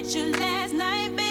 love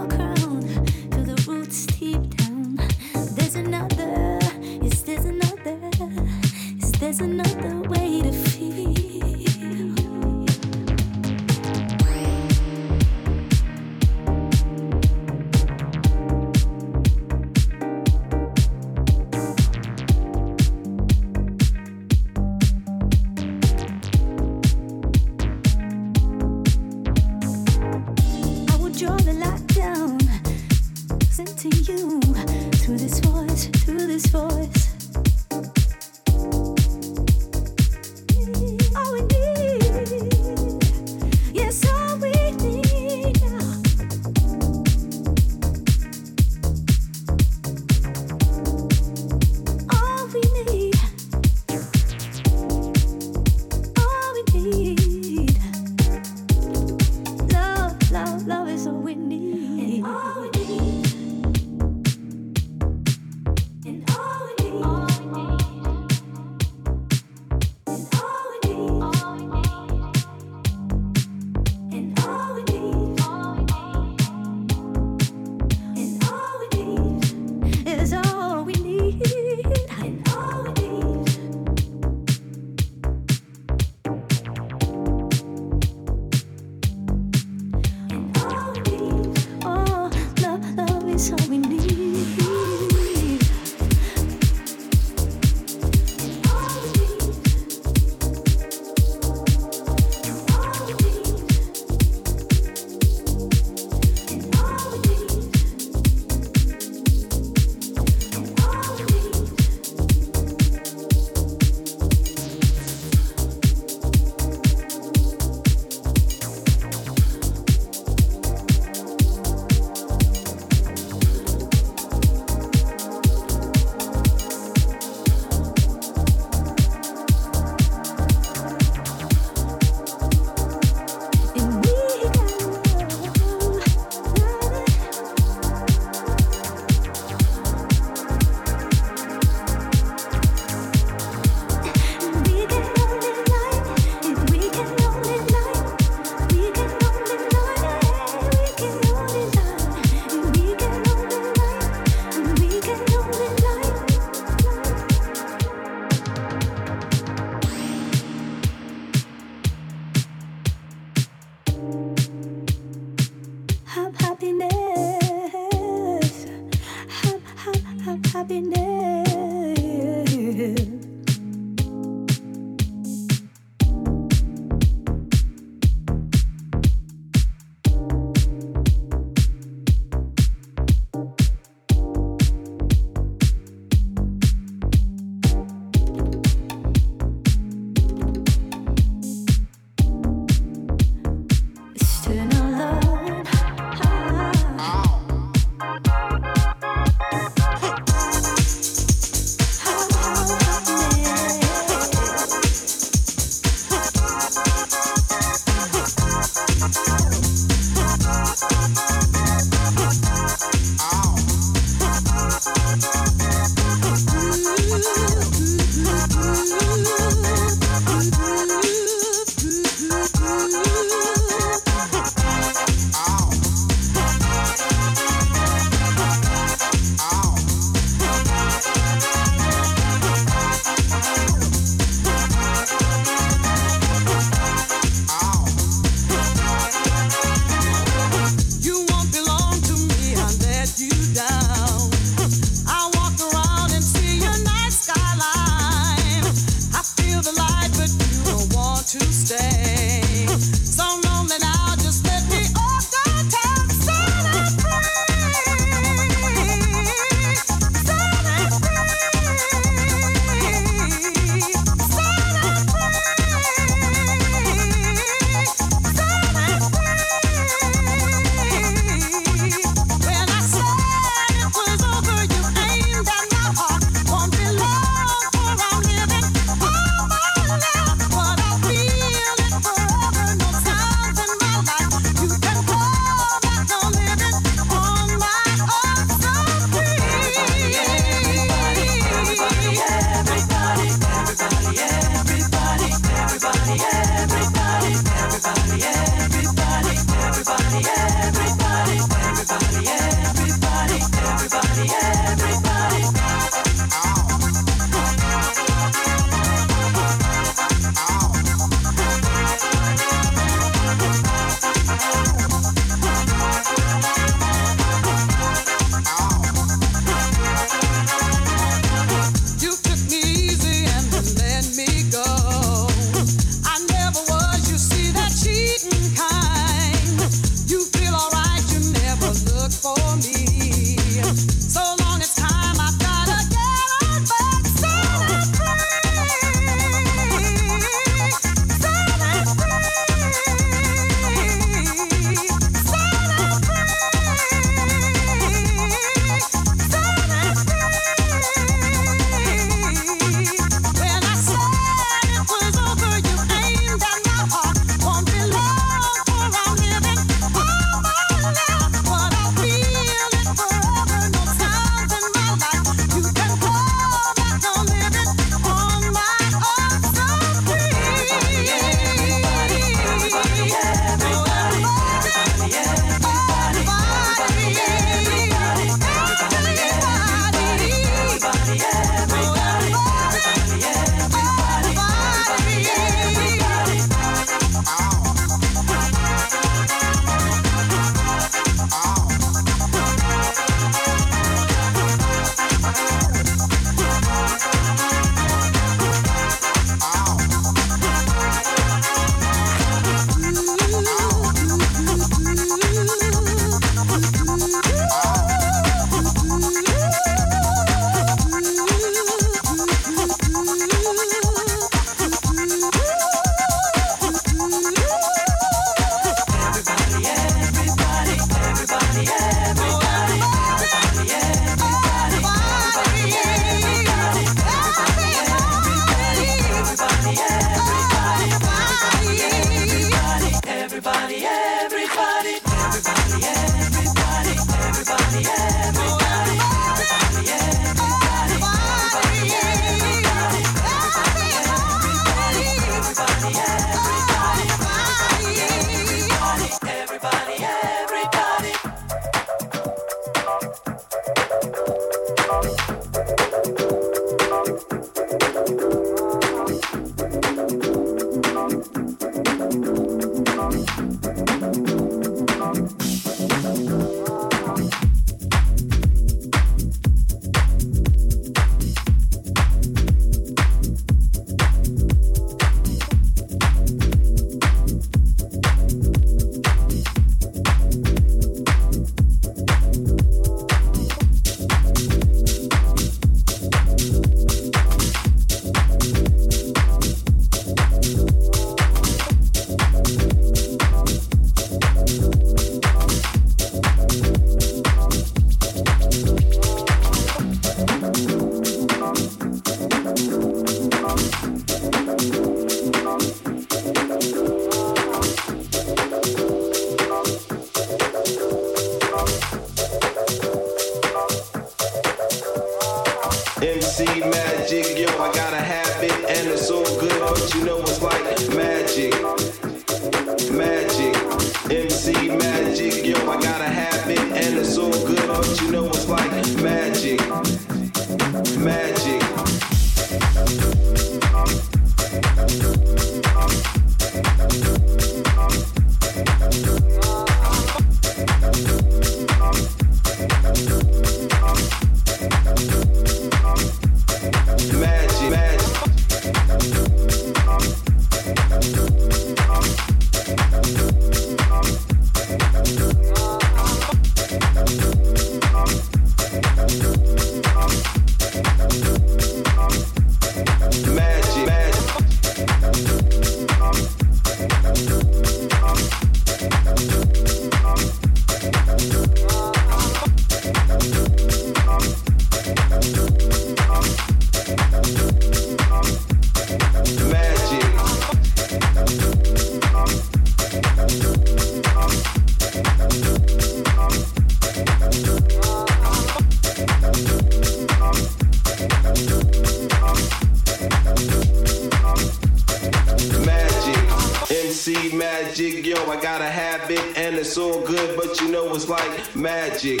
it's all good, but you know it's like magic.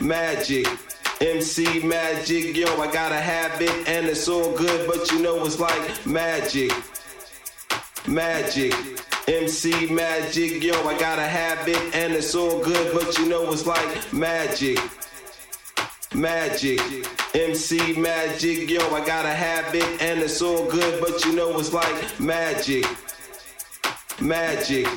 Magic. MC magic, yo, I got a habit, and it's all good, but you know it's like magic. Magic. MC magic, yo, I got a habit, and it's all good, but you know it's like magic. Magic. MC magic, yo, I got a habit, and it's all good, but you know it's like magic. Magic.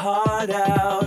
Heart out.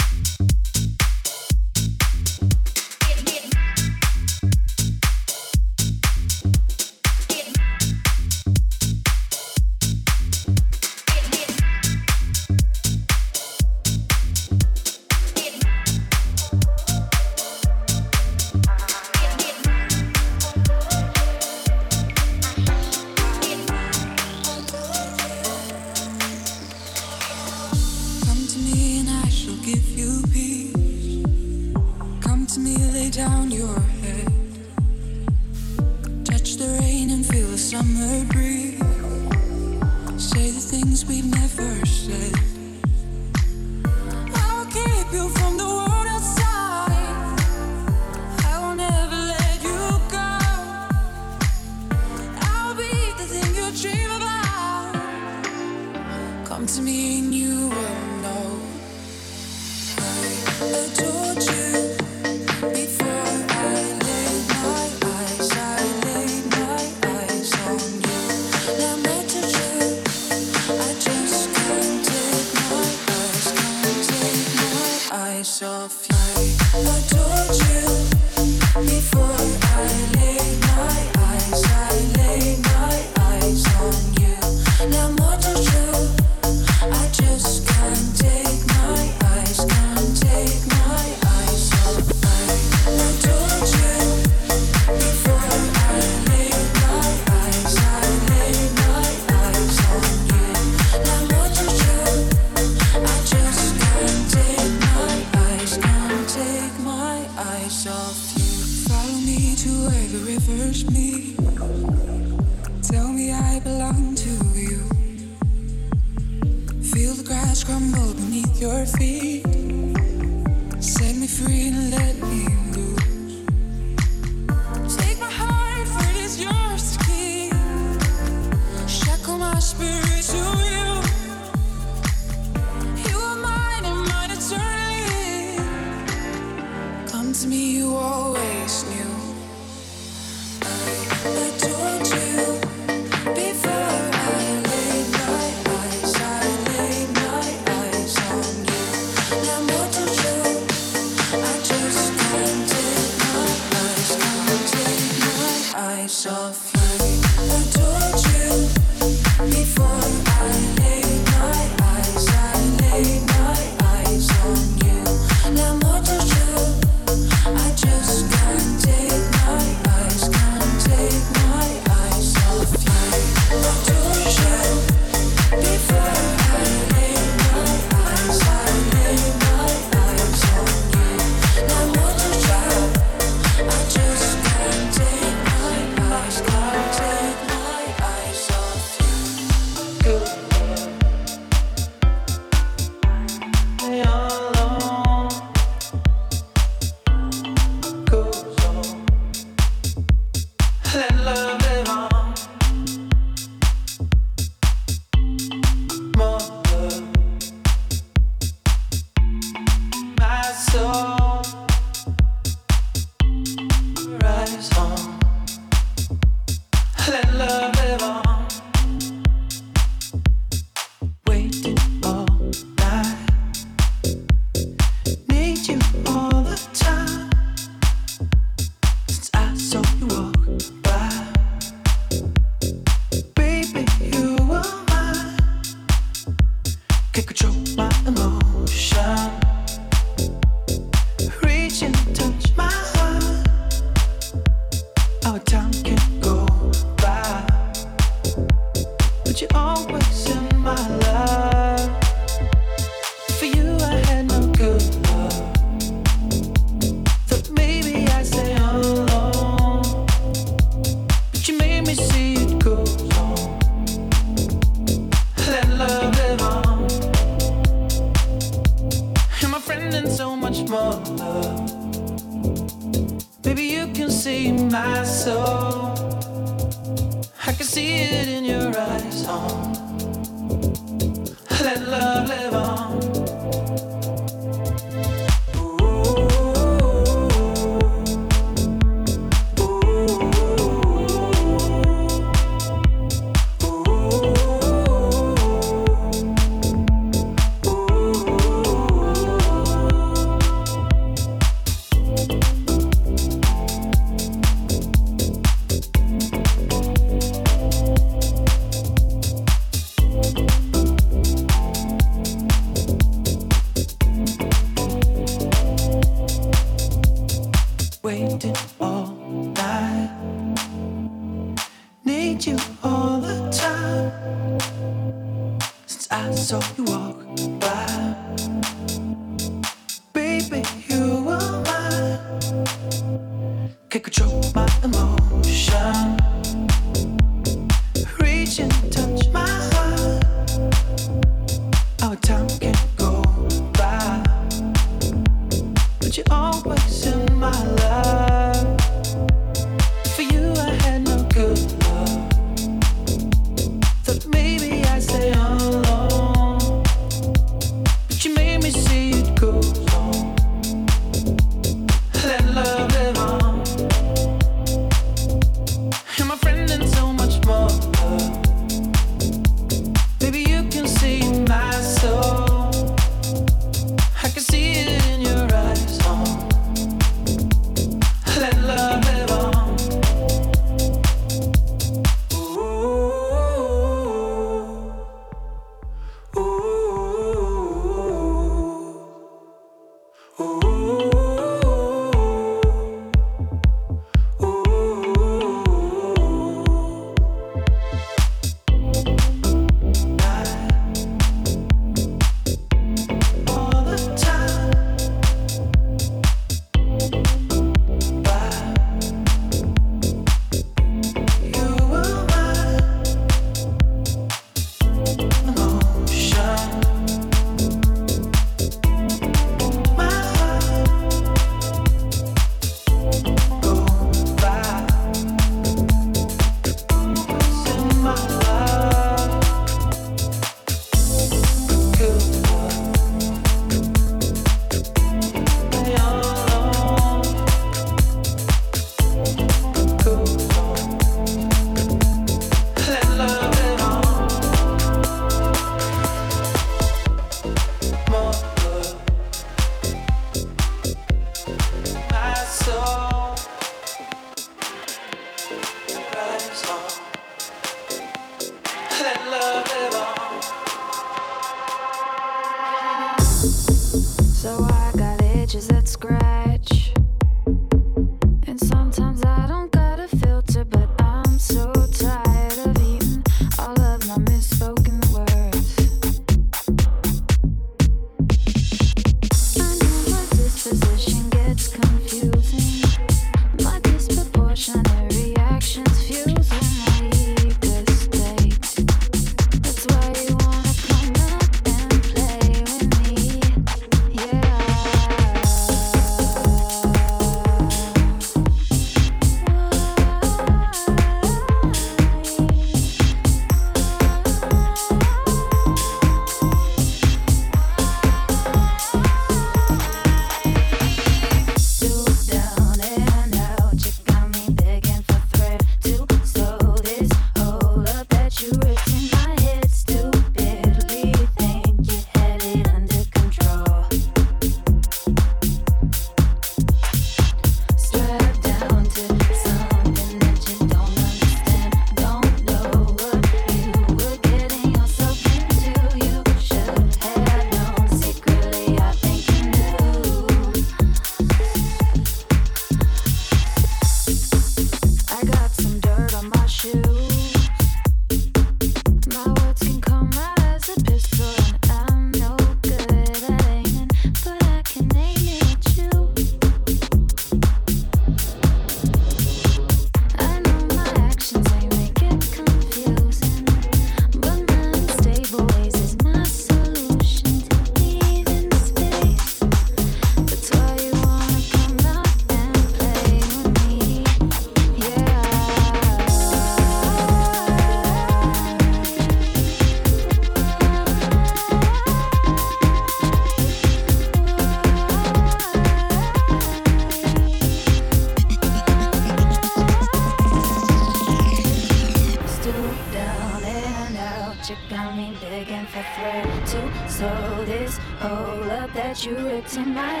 tonight.